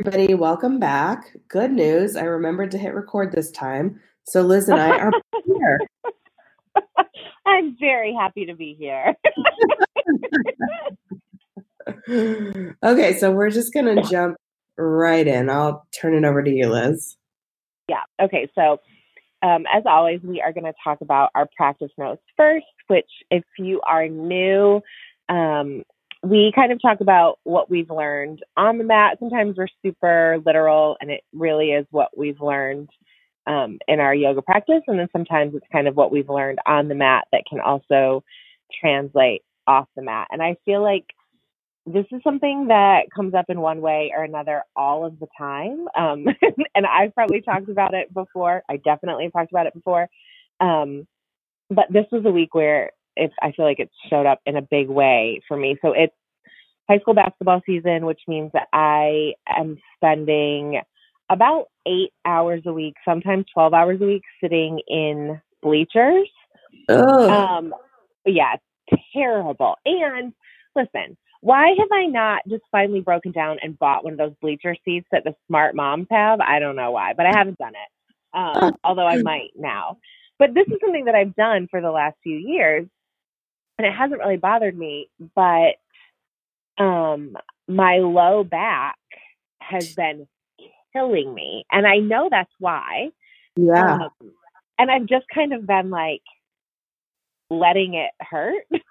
everybody. Welcome back. Good news. I remembered to hit record this time. So Liz and I are here. I'm very happy to be here. okay, so we're just going to jump right in. I'll turn it over to you, Liz. Yeah. Okay. So, um, as always, we are going to talk about our practice notes first, which, if you are new, um, we kind of talk about what we've learned on the mat. Sometimes we're super literal, and it really is what we've learned um, in our yoga practice. And then sometimes it's kind of what we've learned on the mat that can also translate off the mat. And I feel like this is something that comes up in one way or another all of the time. Um, and I've probably talked about it before. I definitely talked about it before. Um, but this was a week where it's I feel like it showed up in a big way for me. So it's high school basketball season, which means that I am spending about eight hours a week, sometimes twelve hours a week, sitting in bleachers. Oh. Um, yeah, terrible. And listen, why have I not just finally broken down and bought one of those bleacher seats that the smart moms have? I don't know why, but I haven't done it. Um, although I might now. But this is something that I've done for the last few years and it hasn't really bothered me, but um, my low back has been killing me, and I know that's why. Yeah. Um, and I've just kind of been like letting it hurt. just,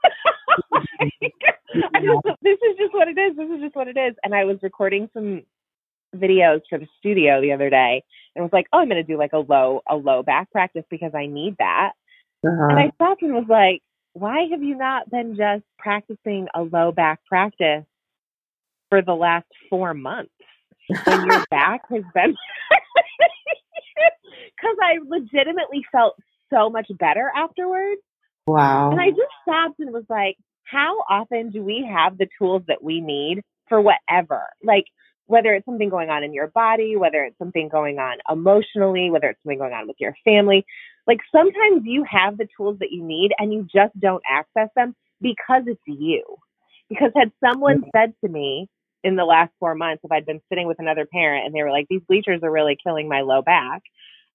this is just what it is. This is just what it is. And I was recording some videos for the studio the other day and was like, oh, I'm going to do like a low, a low back practice because I need that. Uh-huh. And I stopped and was like, why have you not been just practicing a low back practice for the last four months when your back has been? Because I legitimately felt so much better afterwards. Wow. And I just stopped and was like, how often do we have the tools that we need for whatever? Like, whether it's something going on in your body, whether it's something going on emotionally, whether it's something going on with your family. Like sometimes you have the tools that you need and you just don't access them because it's you. Because had someone said to me in the last four months, if I'd been sitting with another parent and they were like, these bleachers are really killing my low back,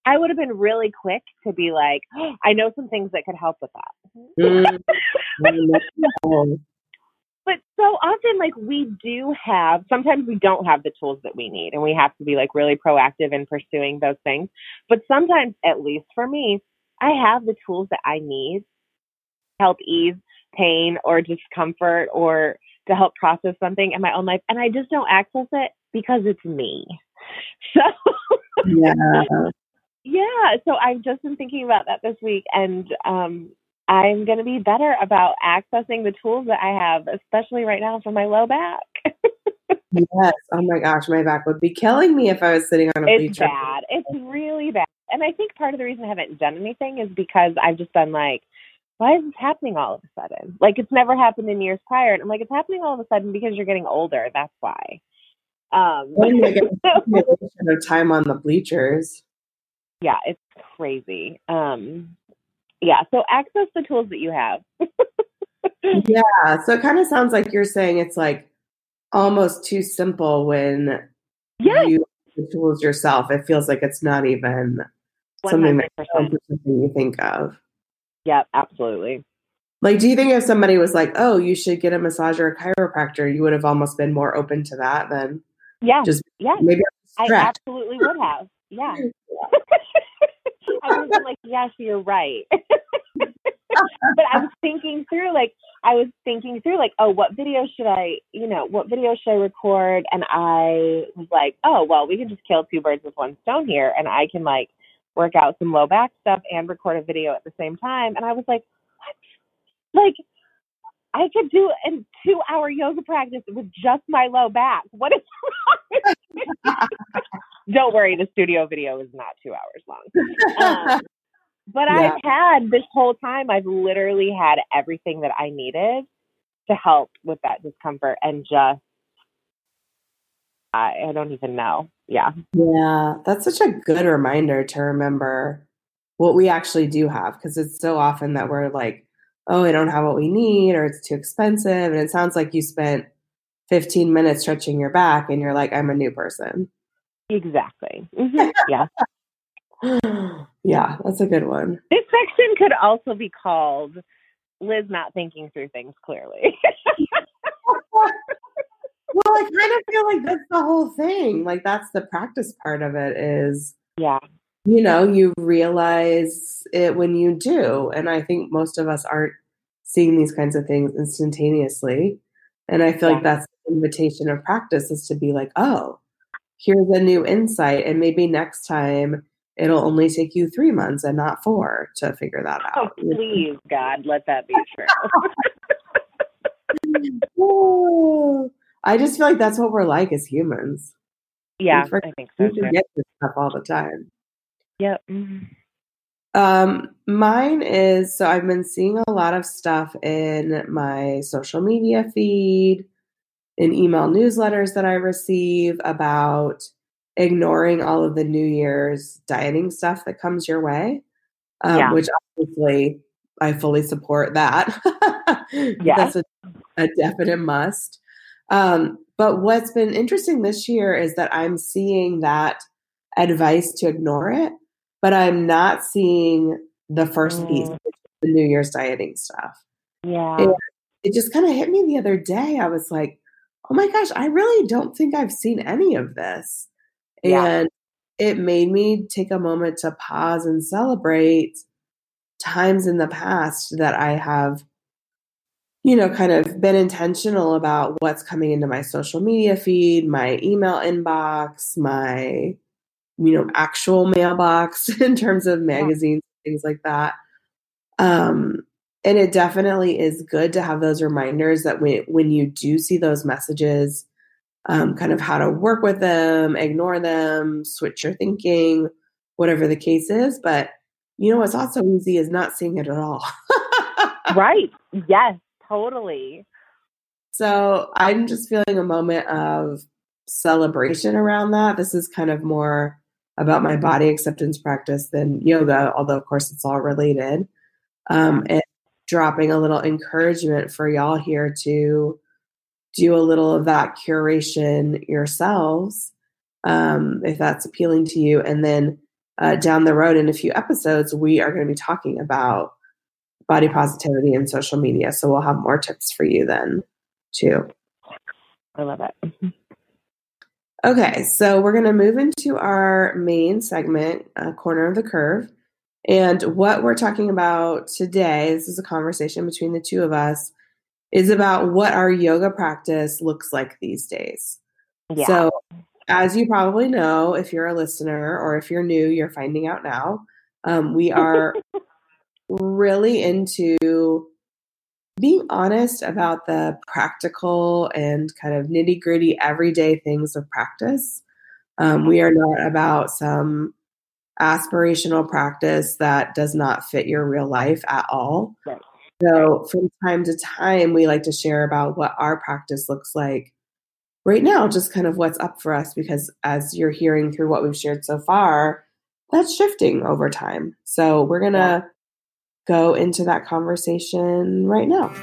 I would have been really quick to be like, oh, I know some things that could help with that. Mm. but so often like we do have sometimes we don't have the tools that we need and we have to be like really proactive in pursuing those things. But sometimes at least for me i have the tools that i need to help ease pain or discomfort or to help process something in my own life and i just don't access it because it's me. So yeah. Yeah so i've just been thinking about that this week and um I'm going to be better about accessing the tools that I have, especially right now for my low back. yes. Oh my gosh, my back would be killing me if I was sitting on a it's bleacher. It's bad. It's really bad. And I think part of the reason I haven't done anything is because I've just been like, why is this happening all of a sudden? Like it's never happened in years prior. And I'm like, it's happening all of a sudden because you're getting older. That's why. Um, time on the bleachers. Yeah, it's crazy. Um, yeah so access the tools that you have. Yeah so it kind of sounds like you're saying it's like almost too simple when yes. you the tools yourself. It feels like it's not even 100%. something that you think of. Yeah absolutely. Like do you think if somebody was like oh you should get a massage or a chiropractor you would have almost been more open to that than yeah just yeah. maybe i absolutely would have. Yeah I was like, yes, you're right. but I was thinking through, like, I was thinking through, like, oh, what video should I, you know, what video should I record? And I was like, oh, well, we can just kill two birds with one stone here. And I can, like, work out some low back stuff and record a video at the same time. And I was like, what? Like, I could do a two hour yoga practice with just my low back. What is wrong? Don't worry, the studio video is not two hours long. Um, but yeah. I've had this whole time, I've literally had everything that I needed to help with that discomfort and just, I, I don't even know. Yeah. Yeah. That's such a good reminder to remember what we actually do have because it's so often that we're like, oh, I don't have what we need or it's too expensive. And it sounds like you spent 15 minutes stretching your back and you're like, I'm a new person. Exactly. Mm-hmm. Yeah. yeah, that's a good one. This section could also be called Liz not thinking through things clearly. well, I kind of feel like that's the whole thing. Like that's the practice part of it is yeah. You know, you realize it when you do. And I think most of us aren't seeing these kinds of things instantaneously. And I feel yeah. like that's the invitation of practice is to be like, oh, here's a new insight. And maybe next time it'll only take you three months and not four to figure that oh, out. Oh, please, God, let that be true. I just feel like that's what we're like as humans. Yeah, forget, I think so. We forget this stuff all the time. Yep. Mm-hmm. Um, mine is so I've been seeing a lot of stuff in my social media feed, in email newsletters that I receive about ignoring all of the New Year's dieting stuff that comes your way, um, yeah. which obviously I fully support that. yeah. That's a, a definite must. Um, but what's been interesting this year is that I'm seeing that advice to ignore it, but I'm not seeing the first mm. piece, the New Year's dieting stuff. Yeah. And it just kind of hit me the other day. I was like, oh my gosh, I really don't think I've seen any of this. Yeah. And it made me take a moment to pause and celebrate times in the past that I have, you know, kind of been intentional about what's coming into my social media feed, my email inbox, my, you know, actual mailbox in terms of magazines, yeah. things like that. Um, and it definitely is good to have those reminders that when when you do see those messages um, kind of how to work with them ignore them switch your thinking whatever the case is. But you know what's also easy is not seeing it at all. Right. Yes totally. So i'm just feeling a moment of celebration around that. This is kind of more about my body acceptance practice than yoga although of course it's all related. Um, and dropping a little encouragement for y'all here to do a little of that curation yourselves, um, if that's appealing to you. And then uh, down the road in a few episodes, we are going to be talking about body positivity and social media. So we'll have more tips for you then, too. I love it. Mm-hmm. Okay, so we're going to move into our main segment, uh, Corner of the Curve. And what we're talking about today, this is a conversation between the two of us, is about what our yoga practice looks like these days. Yeah. So, as you probably know, if you're a listener or if you're new, you're finding out now. Um, we are really into being honest about the practical and kind of nitty gritty everyday things of practice. Um, we are not about some aspirational practice that does not fit your real life at all. Right. So from time to time, we like to share about what our practice looks like right now, just kind of what's up for us, because as you're hearing through what we've shared so far, that's shifting over time. So we're going to yeah. go into that conversation right now.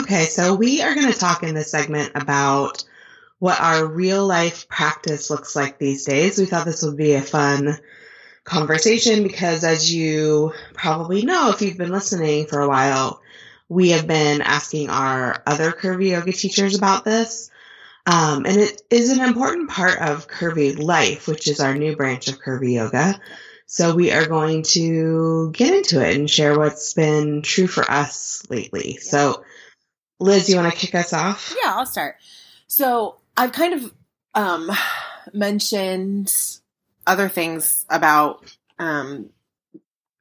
Okay, so we are going to talk in this segment about what our real life practice looks like these days. We thought this would be a fun conversation because as you probably know, if you've been listening for a while, we have been asking our other curvy yoga teachers about this. Um, and it is an important part of curvy life, which is our new branch of curvy yoga. So we are going to get into it and share what's been true for us lately. Yeah. So Liz, you want to kick us off? Yeah, I'll start. So I've kind of um, mentioned other things about um,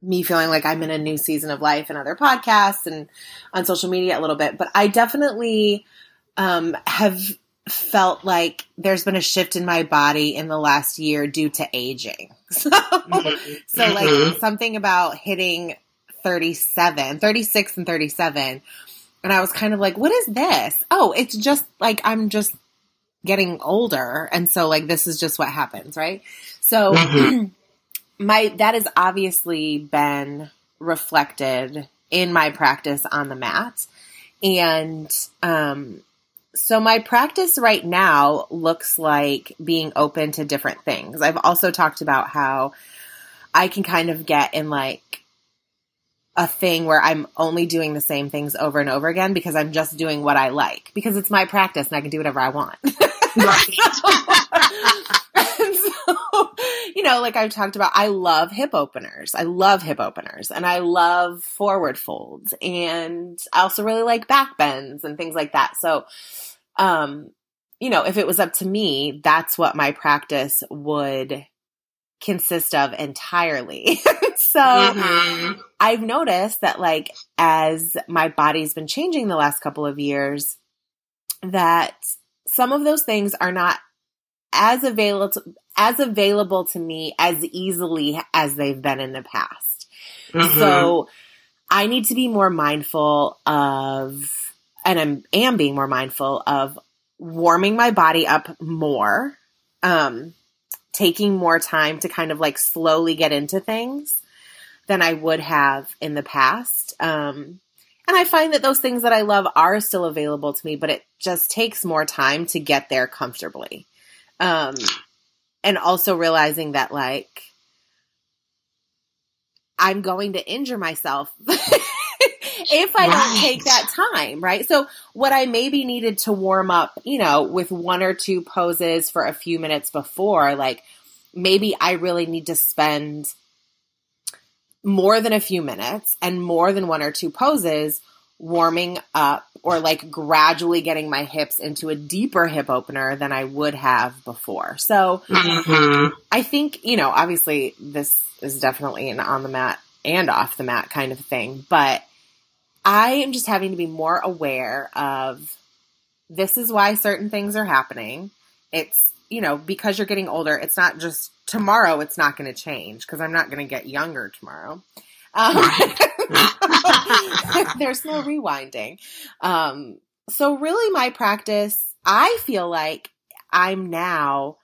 me feeling like I'm in a new season of life and other podcasts and on social media a little bit, but I definitely um, have felt like there's been a shift in my body in the last year due to aging. So, mm-hmm. so like mm-hmm. something about hitting 37, 36 and 37. And I was kind of like, what is this? Oh, it's just like I'm just getting older and so like this is just what happens right so mm-hmm. my that has obviously been reflected in my practice on the mat. And um, so my practice right now looks like being open to different things. I've also talked about how I can kind of get in like a thing where I'm only doing the same things over and over again because I'm just doing what I like because it's my practice and I can do whatever I want. Right. so, you know, like I've talked about, I love hip openers. I love hip openers and I love forward folds and I also really like back bends and things like that. So, um, you know, if it was up to me, that's what my practice would consist of entirely. so mm-hmm. I've noticed that like as my body's been changing the last couple of years that some of those things are not as available to, as available to me as easily as they've been in the past. Mm-hmm. So I need to be more mindful of and I'm am being more mindful of warming my body up more. Um taking more time to kind of like slowly get into things than I would have in the past. Um, and I find that those things that I love are still available to me, but it just takes more time to get there comfortably. Um, and also realizing that like I'm going to injure myself if I right. don't take that time, right? So what I maybe needed to warm up, you know, with one or two poses for a few minutes before, like maybe I really need to spend more than a few minutes and more than one or two poses warming up or like gradually getting my hips into a deeper hip opener than I would have before. So mm-hmm. I think, you know, obviously this is definitely an on the mat and off the mat kind of thing, but I am just having to be more aware of this is why certain things are happening. It's, you know, because you're getting older, it's not just tomorrow, it's not going to change because I'm not going to get younger tomorrow. Um, there's no rewinding. Um, so, really, my practice, I feel like I'm now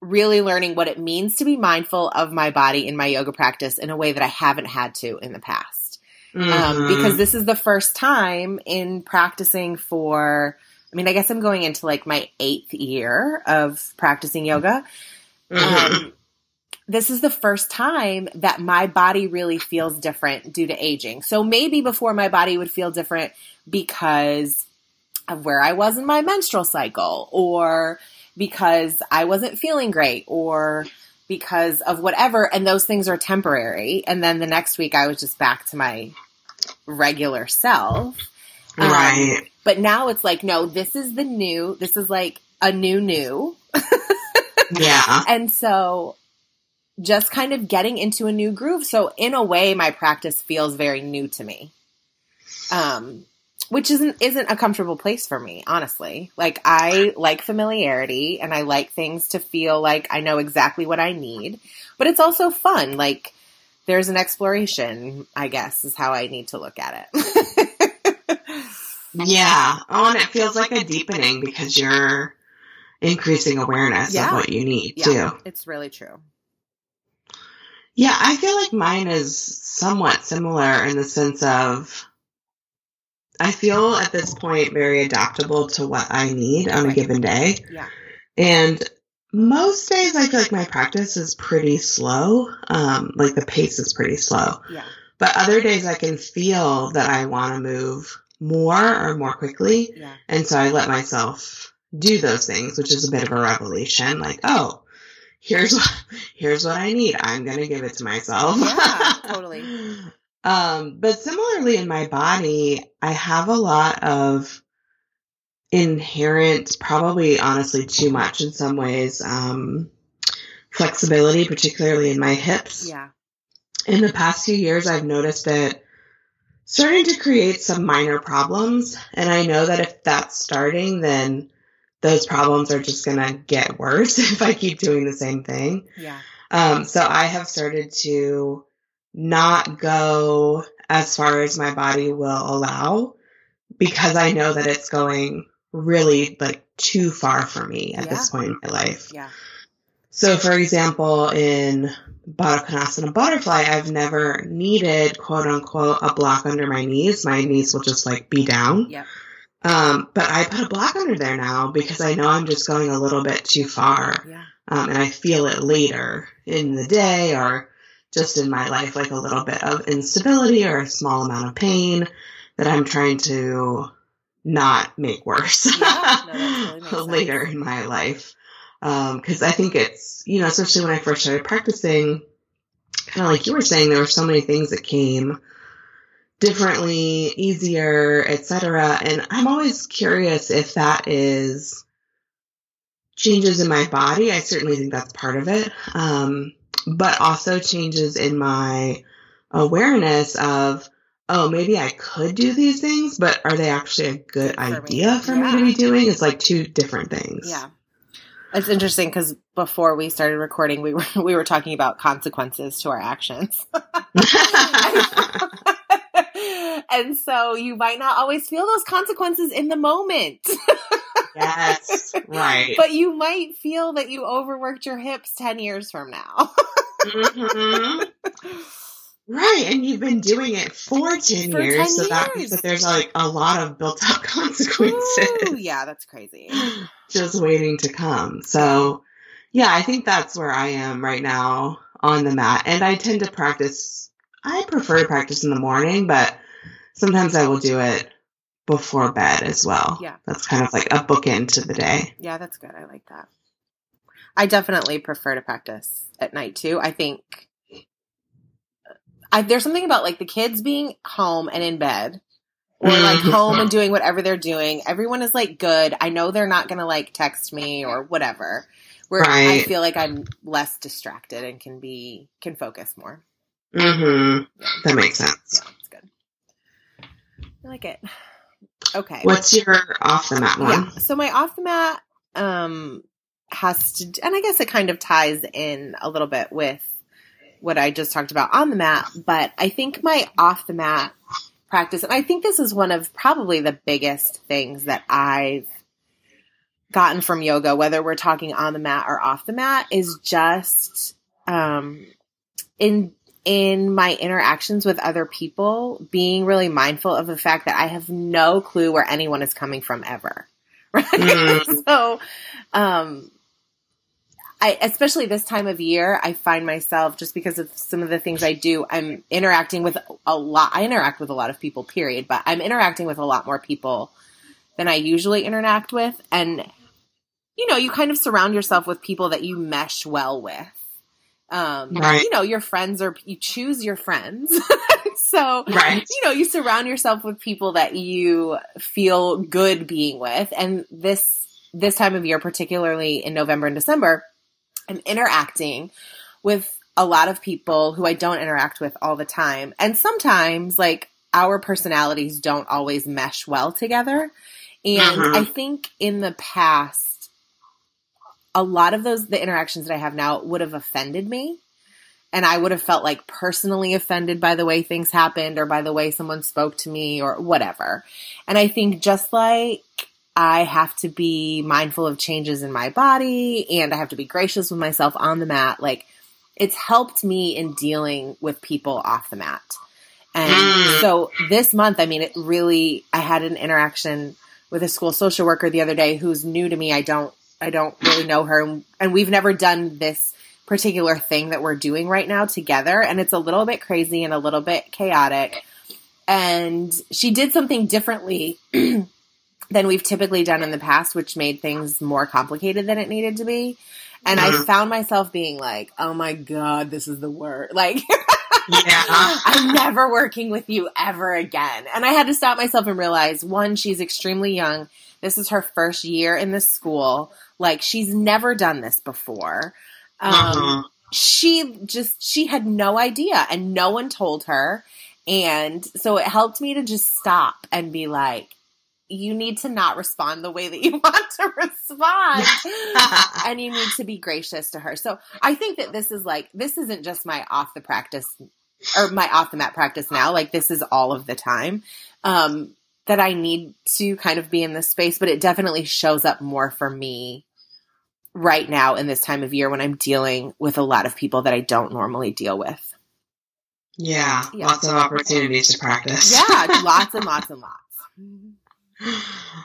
really learning what it means to be mindful of my body in my yoga practice in a way that I haven't had to in the past. Um, mm-hmm. Um, because this is the first time in practicing for, I mean, I guess I'm going into like my eighth year of practicing yoga. Mm-hmm. Um, this is the first time that my body really feels different due to aging. So maybe before my body would feel different because of where I was in my menstrual cycle or because I wasn't feeling great or because of whatever. And those things are temporary. And then the next week I was just back to my regular self. Um, right. But now it's like, no, this is the new, this is like a new new. yeah. And so just kind of getting into a new groove. So in a way, my practice feels very new to me. Um, which isn't isn't a comfortable place for me, honestly. Like I like familiarity and I like things to feel like I know exactly what I need, but it's also fun. Like there's an exploration, I guess, is how I need to look at it. yeah. Oh, and it feels like a deepening because you're increasing awareness yeah. of what you need yeah, too. It's really true. Yeah, I feel like mine is somewhat similar in the sense of I feel at this point very adaptable to what I need on a given day. Yeah. And most days I feel like my practice is pretty slow. Um, like the pace is pretty slow. Yeah. But other days I can feel that I want to move more or more quickly. Yeah. And so I let myself do those things, which is a bit of a revelation. Like, oh, here's what, here's what I need. I'm going to give it to myself. Yeah, totally. um, but similarly in my body, I have a lot of inherent, probably honestly too much in some ways, um, flexibility, particularly in my hips. Yeah. In the past few years, I've noticed it starting to create some minor problems. And I know that if that's starting, then those problems are just going to get worse if I keep doing the same thing. Yeah. Um, so I have started to not go as far as my body will allow because I know that it's going really like too far for me at yeah. this point in my life. Yeah. So, for example, in Baddha Konasana Butterfly, I've never needed quote unquote a block under my knees. My knees will just like be down. Yep. Um, but I put a block under there now because I know I'm just going a little bit too far. Yeah. Um, and I feel it later in the day or just in my life, like a little bit of instability or a small amount of pain that I'm trying to not make worse Yeah, no, later in my life. Because I think it's, you know, especially when I first started practicing, kind of like you were saying, there were so many things that came differently, easier, etc. And I'm always curious if that is changes in my body. I certainly think that's part of it. Um, but also changes in my awareness of, oh, maybe I could do these things, but are they actually a good for me. idea for me to be doing? It's like two different things. Yeah. It's interesting because before we started recording, we were we were talking about consequences to our actions, and so you might not always feel those consequences in the moment, yes. Right. but you might feel that you overworked your hips ten years from now. Mhm. Right, and you've been doing it for 10 For years, 10 so that means that there's like a lot of built up consequences Ooh, yeah, that's crazy. just waiting to come. So, yeah, I think that's where I am right now on the mat. And I tend to practice, I prefer to practice in the morning, but sometimes I will do it before bed as well. Yeah. That's kind of like a bookend to the day. Yeah, that's good. I like that. I definitely prefer to practice at night too. I think I, there's something about like the kids being home and in bed or like Mhm. home and doing whatever they're doing. Everyone is like good. I know they're not going to like text me or whatever. Where I feel like I'm less distracted and can be can focus more. hmm Yeah. That makes sense. Yeah, it's good. I like it. Okay. What's your off the mat one? Yeah. So my off the mat um has to and I guess it kind of ties in a little bit with what I just talked about on the mat, but I think my off the mat practice and I think this is one of probably the biggest things that I've gotten from yoga whether we're talking on the mat or off the mat is just um in in my interactions with other people being really mindful of the fact that I have no clue where anyone is coming from ever. Right? Mm. so um I especially this time of year, I find myself just because of some of the things I do, I'm interacting with a lot I interact with a lot of people, period, but I'm interacting with a lot more people than I usually interact with and you know, you kind of surround yourself with people that you mesh well with. Um, Right. you know, your friends are, you choose your friends. so, Right. you know, you surround yourself with people that you feel good being with. And this, this time of year, particularly in November and December, I'm interacting with a lot of people who I don't interact with all the time. And sometimes, like, our personalities don't always mesh well together. And Mhm. I think in the past, a lot of those, the interactions that I have now would have offended me. And I would have felt like personally offended by the way things happened or by the way someone spoke to me or whatever. And I think just like I have to be mindful of changes in my body and I have to be gracious with myself on the mat, like it's helped me in dealing with people off the mat. And Mm. so this month, I mean, it really, I had an interaction with a school social worker the other day who's new to me. I don't, I don't really know her. And we've never done this particular thing that we're doing right now together. And it's a little bit crazy and a little bit chaotic. And she did something differently than we've typically done in the past, which made things more complicated than it needed to be. And I Mhm. found myself being like, oh my God, this is the worst. Like, Yeah. I'm never working with you ever again. And I had to stop myself and realize one, she's extremely young. This is her first year in the school. Like, she's never done this before. Um, Uh-huh. she just she had no idea and no one told her and so it helped me to just stop and be like you need to not respond the way that you want to respond and you need to be gracious to her so i think that this is like this isn't just my off the practice or my off the mat practice now like this is all of the time um that i need to kind of be in this space but it definitely shows up more for me right now in this time of year when I'm dealing with a lot of people that I don't normally deal with. Yeah, yeah. lots of opportunities to practice. Yeah, lots and lots and lots.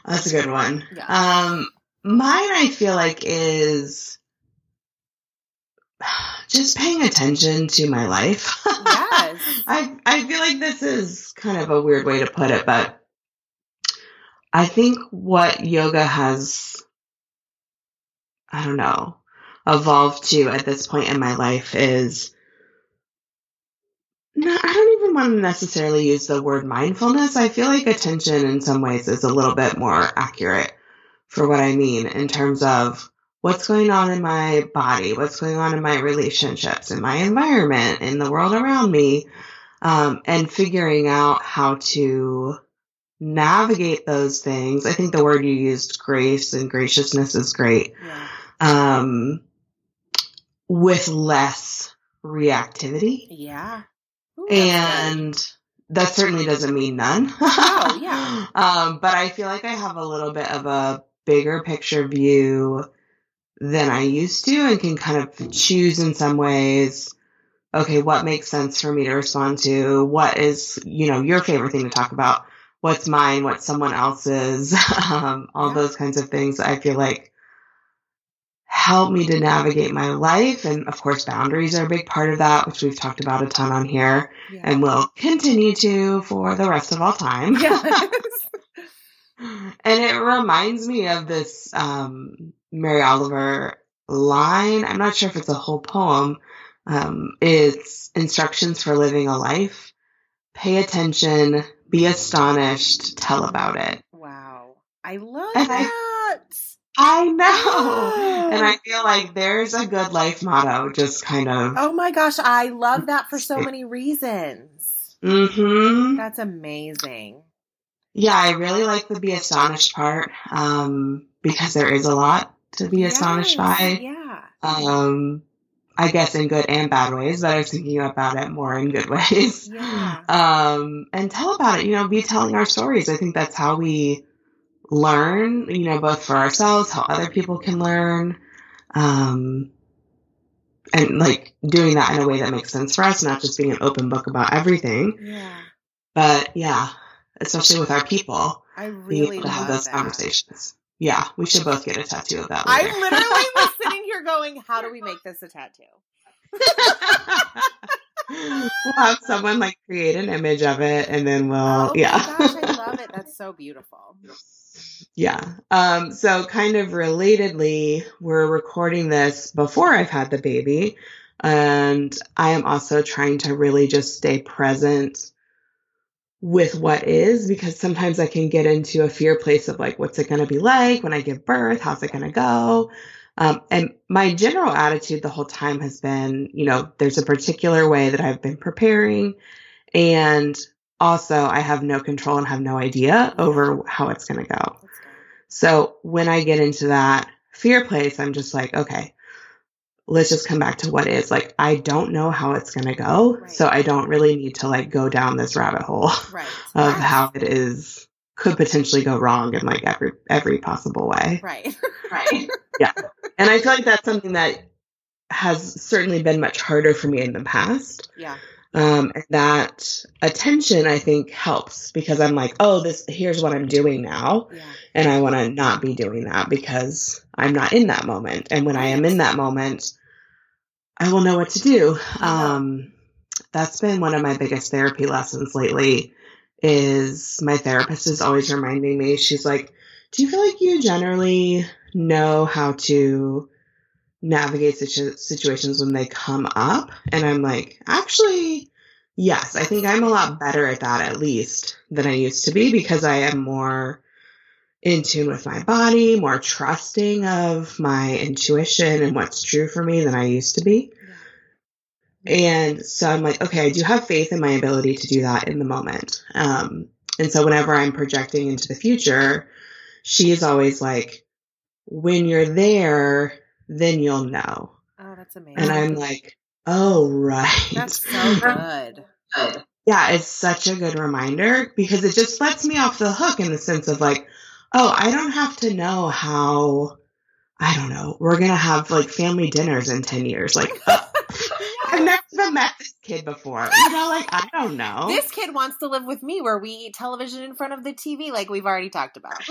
That's a good one. Yeah. Um, mine, I feel like, is just paying attention to my life. Yes. I I feel like this is kind of a weird way to put it, but I think what yoga has I don't know, evolved to at this point in my life is no, I don't even want to necessarily use the word mindfulness. I feel like attention in some ways is a little bit more accurate for what I mean in terms of what's going on in my body, what's going on in my relationships, in my environment, in the world around me, um, and figuring out how to navigate those things. I think the word you used, grace and graciousness, is great. Yeah. Um, with less reactivity. Yeah. And that certainly doesn't mean none. oh, yeah. um, but I feel like I have a little bit of a bigger picture view than I used to and can kind of choose in some ways okay, what makes sense for me to respond to? What is, you know, your favorite thing to talk about? What's mine? What's someone else's? um, all yeah. those kinds of things I feel like help me to navigate my life. And of course, boundaries are a big part of that, which we've talked about a ton on here yeah. and will continue to for the rest of all time. Yes. and it reminds me of this um, Mary Oliver line. I'm not sure if it's a whole poem. Um, it's instructions for living a life. Pay attention, be astonished, tell about it. Wow. I love and that. I, I know. And I feel like there's a good life motto, just kind of. Oh my gosh, I love that for so many reasons. Mm-hmm. That's amazing. Yeah, I really like the be astonished part um, because there is a lot to be yes, astonished by. Yeah. Um, I guess in good and bad ways, but I was thinking about it more in good ways. Yeah. Um, and tell about it, you know, be telling our stories. I think that's how we learn, you know, both for ourselves, how other people can learn. Um, and like doing that in a way that makes sense for us, not just being an open book about everything. Yeah. But yeah, especially with our people. I really to have those that. conversations. Yeah, we should both get a tattoo of that. Later. I literally was sitting here going, "How do we make this a tattoo?" we'll have someone like create an image of it, and then we'll. Oh yeah. gosh, I love it. That's so beautiful. Yeah. Um, so kind of relatedly, we're recording this before I've had the baby. And I am also trying to really just stay present with what is because sometimes I can get into a fear place of like, what's it going to be like when I give birth? How's it going to go? Um, and my general attitude the whole time has been, you know, there's a particular way that I've been preparing. And also, I have no control and have no idea over how it's going to go. So when I get into that fear place, I'm just like, okay, let's just come back to what is. Like, I don't know how it's going to go. Right. So I don't really need to like go down this rabbit hole right. of how it is could potentially go wrong in like every every possible way. Right. Right. yeah. And I feel like that's something that has certainly been much harder for me in the past. Yeah. Um, and that attention, I think, helps because I'm like, oh, this here's what I'm doing now, yeah. and I want to not be doing that because I'm not in that moment. And when I am in that moment, I will know what to do. Um, that's been one of my biggest therapy lessons lately. Is my therapist is always reminding me. She's like, "Do you feel like you generally know how to?" Navigate situ- situations when they come up. And I'm like, actually, yes, I think I'm a lot better at that at least than I used to be because I am more in tune with my body, more trusting of my intuition and what's true for me than I used to be. And so I'm like, okay, I do have faith in my ability to do that in the moment. Um, and so whenever I'm projecting into the future, she is always like, when you're there, then you'll know. Oh, that's amazing. And I'm like, oh, right. That's so good. Yeah, it's such a good reminder because it just lets me off the hook in the sense of like, oh, I don't have to know how I don't know, we're gonna have like family dinners in ten years. Like, uh, I've never met this kid before. You know, like I don't know. This kid wants to live with me where we eat television in front of the TV, like we've already talked about.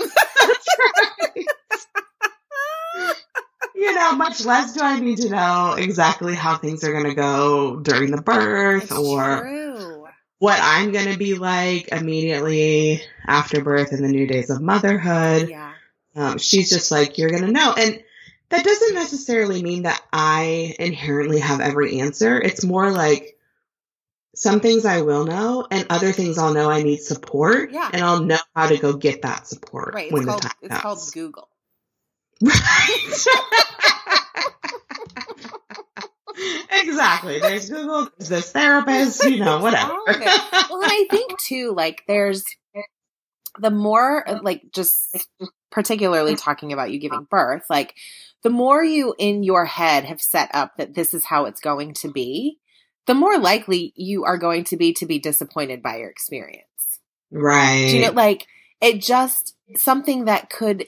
You know, much less do I need to know exactly how things are going to go during the birth or true. what I'm going to be like immediately after birth in the new days of motherhood. Yeah. Um, she's just like, you're going to know. And that doesn't necessarily mean that I inherently have every answer. It's more like some things I will know and other things I'll know I need support. Yeah. And I'll know how to go get that support Right. when It's called the time it's comes. called Google. exactly. There's Google, there's this therapist, you know, whatever. All of it. Well, and I think too, like there's the more like just particularly mm. talking about you giving birth, like the more you in your head have set up that this is how it's going to be, the more likely you are going to be to be disappointed by your experience. right. Do you know, like it just something that could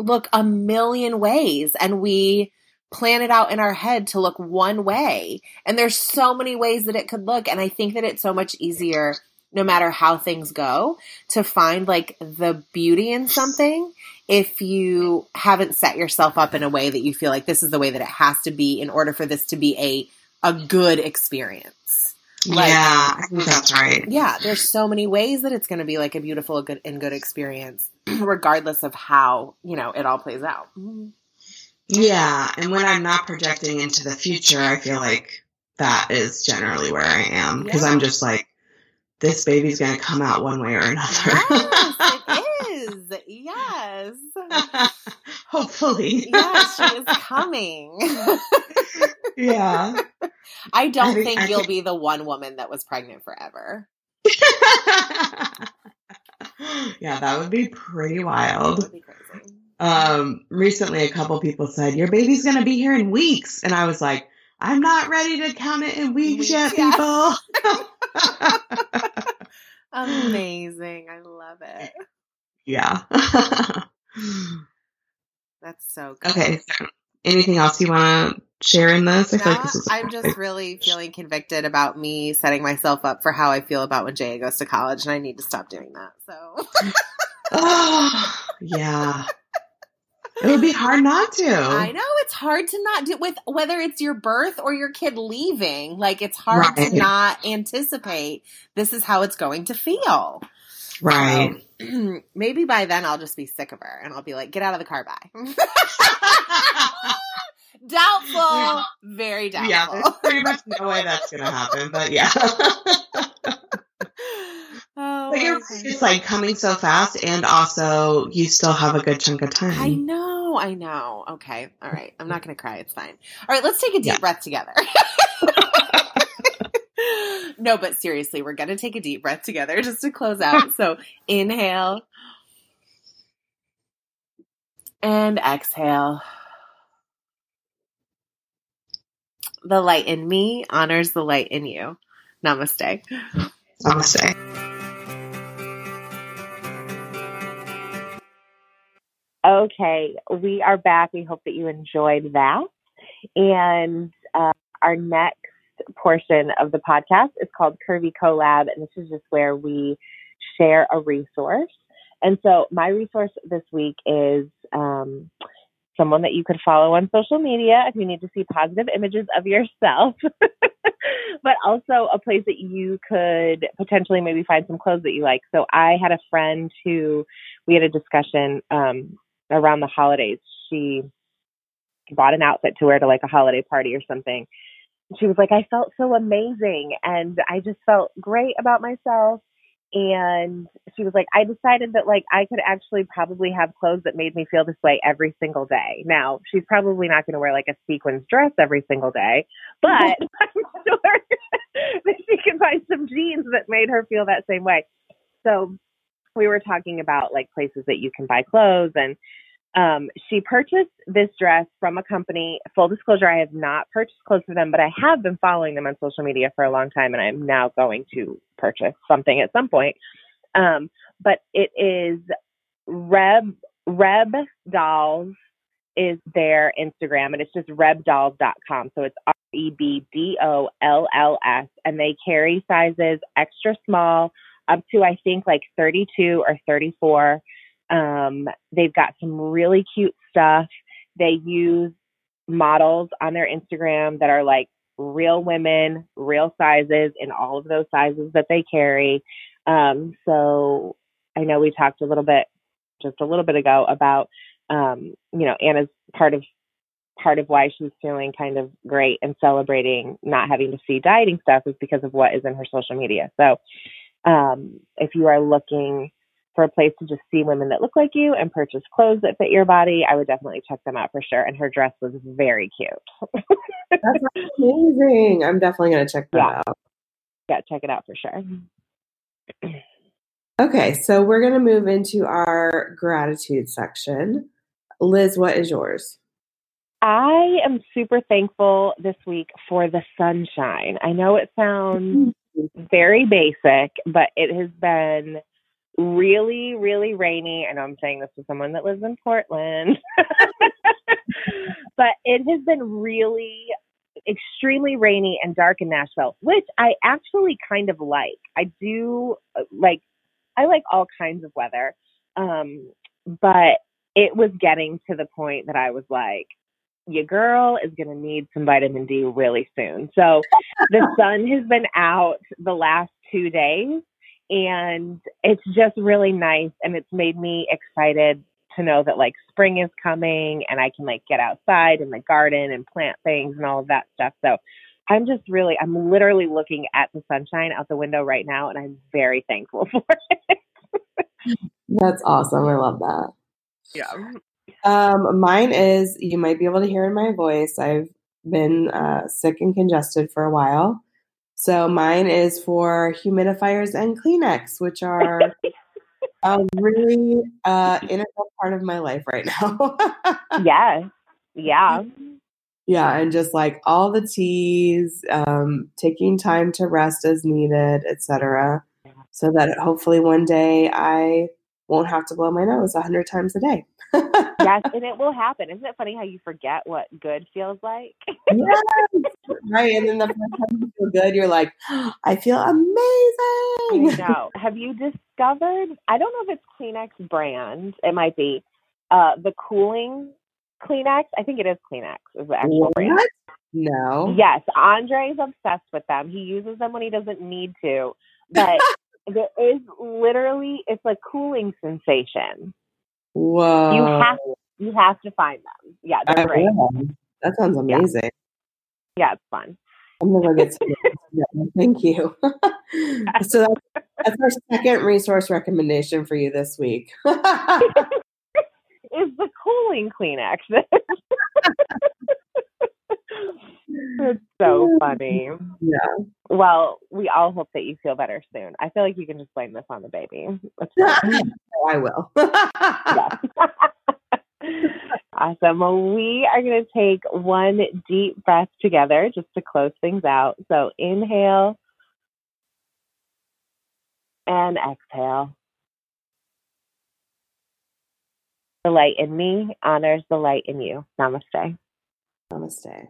look a million ways, and we plan it out in our head to look one way. And there's so many ways that it could look, and I think that it's so much easier, no matter how things go, to find like the beauty in something if you haven't set yourself up in a way that you feel like this is the way that it has to be in order for this to be a a good experience. Like- yeah, I think that's right. Yeah, there's so many ways that it's going to be like a beautiful good and good experience, regardless of how you know it all plays out. Yeah, and when I'm not projecting into the future, I feel like that is generally where I am because Yeah. I'm just like, this baby's gonna come out one way or another. Yes, it is. Yes, Hopefully. yes, she is coming. yeah. I don't I think- think I you'll think- be the one woman that was pregnant forever. yeah, that would be pretty wild. be. Um, recently, a couple people said your baby's gonna be here in weeks, and I was like, I'm not ready to count it in weeks Weeks, yet, yeah. people. Amazing. I love it. yeah. That's so good. okay. So anything else you want to share in this? I feel like this a I'm just really feeling convicted about me setting myself up for how I feel about when Jay goes to college, and I need to stop doing that. So Oh, yeah. It would be hard not to. I know it's hard to not do with whether it's your birth or your kid leaving. Like it's hard Right. to not anticipate this is how it's going to feel. Right. Um, maybe by then I'll just be sick of her and I'll be like, get out of the car, bye. doubtful. Yeah. Very doubtful. yeah, there's pretty much no way that's gonna happen, but yeah. Oh, but you're it's like coming so fast, and also you still have a good chunk of time. I know, I know. Okay, all right. I'm not going to cry. It's fine. All right, let's take a deep Yeah. breath together. no, but seriously, we're going to take a deep breath together just to close out. So inhale and exhale. The light in me honors the light in you. Namaste. Namaste. Okay, we are back. We hope that you enjoyed that. And uh, our next portion of the podcast is called Curvy Collab, and this is just where we share a resource. And so, my resource this week is um, someone that you could follow on social media if you need to see positive images of yourself, but also a place that you could potentially maybe find some clothes that you like. So, I had a friend who we had a discussion um, around the holidays. She bought an outfit to wear to like a holiday party or something. She was like, I felt so amazing and I just felt great about myself. And she was like, I decided that like I could actually probably have clothes that made me feel this way every single day. Now, she's probably not going to wear like a sequins dress every single day, but I'm sure that she can find some jeans that made her feel that same way. So we were talking about like places that you can buy clothes and um, she purchased this dress from a company. Full disclosure, I have not purchased clothes from them, but I have been following them on social media for a long time, and I'm now going to purchase something at some point. Um, but it is Reb Reb Dolls is their Instagram, and it's just rebdolls.com. So it's R E B D O L L S, and they carry sizes extra small up to I think like 32 or 34. Um, they've got some really cute stuff. They use models on their Instagram that are like real women, real sizes in all of those sizes that they carry. Um, so I know we talked a little bit, just a little bit ago about, um, you know, Anna's part of part of why she's feeling kind of great and celebrating not having to see dieting stuff is because of what is in her social media. So um, if you are looking for a place to just see women that look like you and purchase clothes that fit your body, I would definitely check them out for sure. And her dress was very cute. That's amazing. I'm definitely going to check that Yeah. out. yeah, check it out for sure. Okay, so we're going to move into our gratitude section. Liz, what is yours? I am super thankful this week for the sunshine. I know it sounds mm-hmm. very basic, but it has been really, really rainy. I know I'm saying this to someone that lives in Portland, but it has been really extremely rainy and dark in Nashville, which I actually kind of like. I do uh, like, I like all kinds of weather. Um, but it was getting to the point that I was like, your girl is going to need some vitamin D really soon. So the sun has been out the last two days and it's just really nice and it's made me excited to know that like spring is coming and I can like get outside in the garden and plant things and all of that stuff. So I'm just really I'm literally looking at the sunshine out the window right now and I'm very thankful for it. That's awesome. I love that. Yeah. Um, mine is you might be able to hear in my voice. I've been uh, sick and congested for a while. So mine is for humidifiers and Kleenex, which are a really uh, integral part of my life right now. Yes. Yeah. yeah, and just like all the teas, um, taking time to rest as needed, etc., so that hopefully one day I won't have to blow my nose a hundred times a day. Yes, and it will happen. Isn't it funny how you forget what good feels like? yes, right. And then the first time you feel good, you're like, I feel I amazing. know. Have you discovered? I don't know if it's Kleenex brand. It might be uh, the cooling Kleenex. I think it is Kleenex. Is the actual brand. No. Yes, Andre's obsessed with them. He uses them when he doesn't need to, but there is literally it's a cooling sensation. Whoa. You have you have to find them. Yeah, I they're great. will. That sounds amazing. Yeah, it's fun. I'm gonna go get some. Thank you. so that's, that's our second resource recommendation for you this week. Is the cooling Kleenex? It's so funny. yeah. Well, we all hope that you feel better soon. I feel like you can just blame this on the baby. I will. Awesome. Well, we are going to take one deep breath together just to close things out. So inhale and exhale. The light in me honors the light in you. Namaste. Namaste.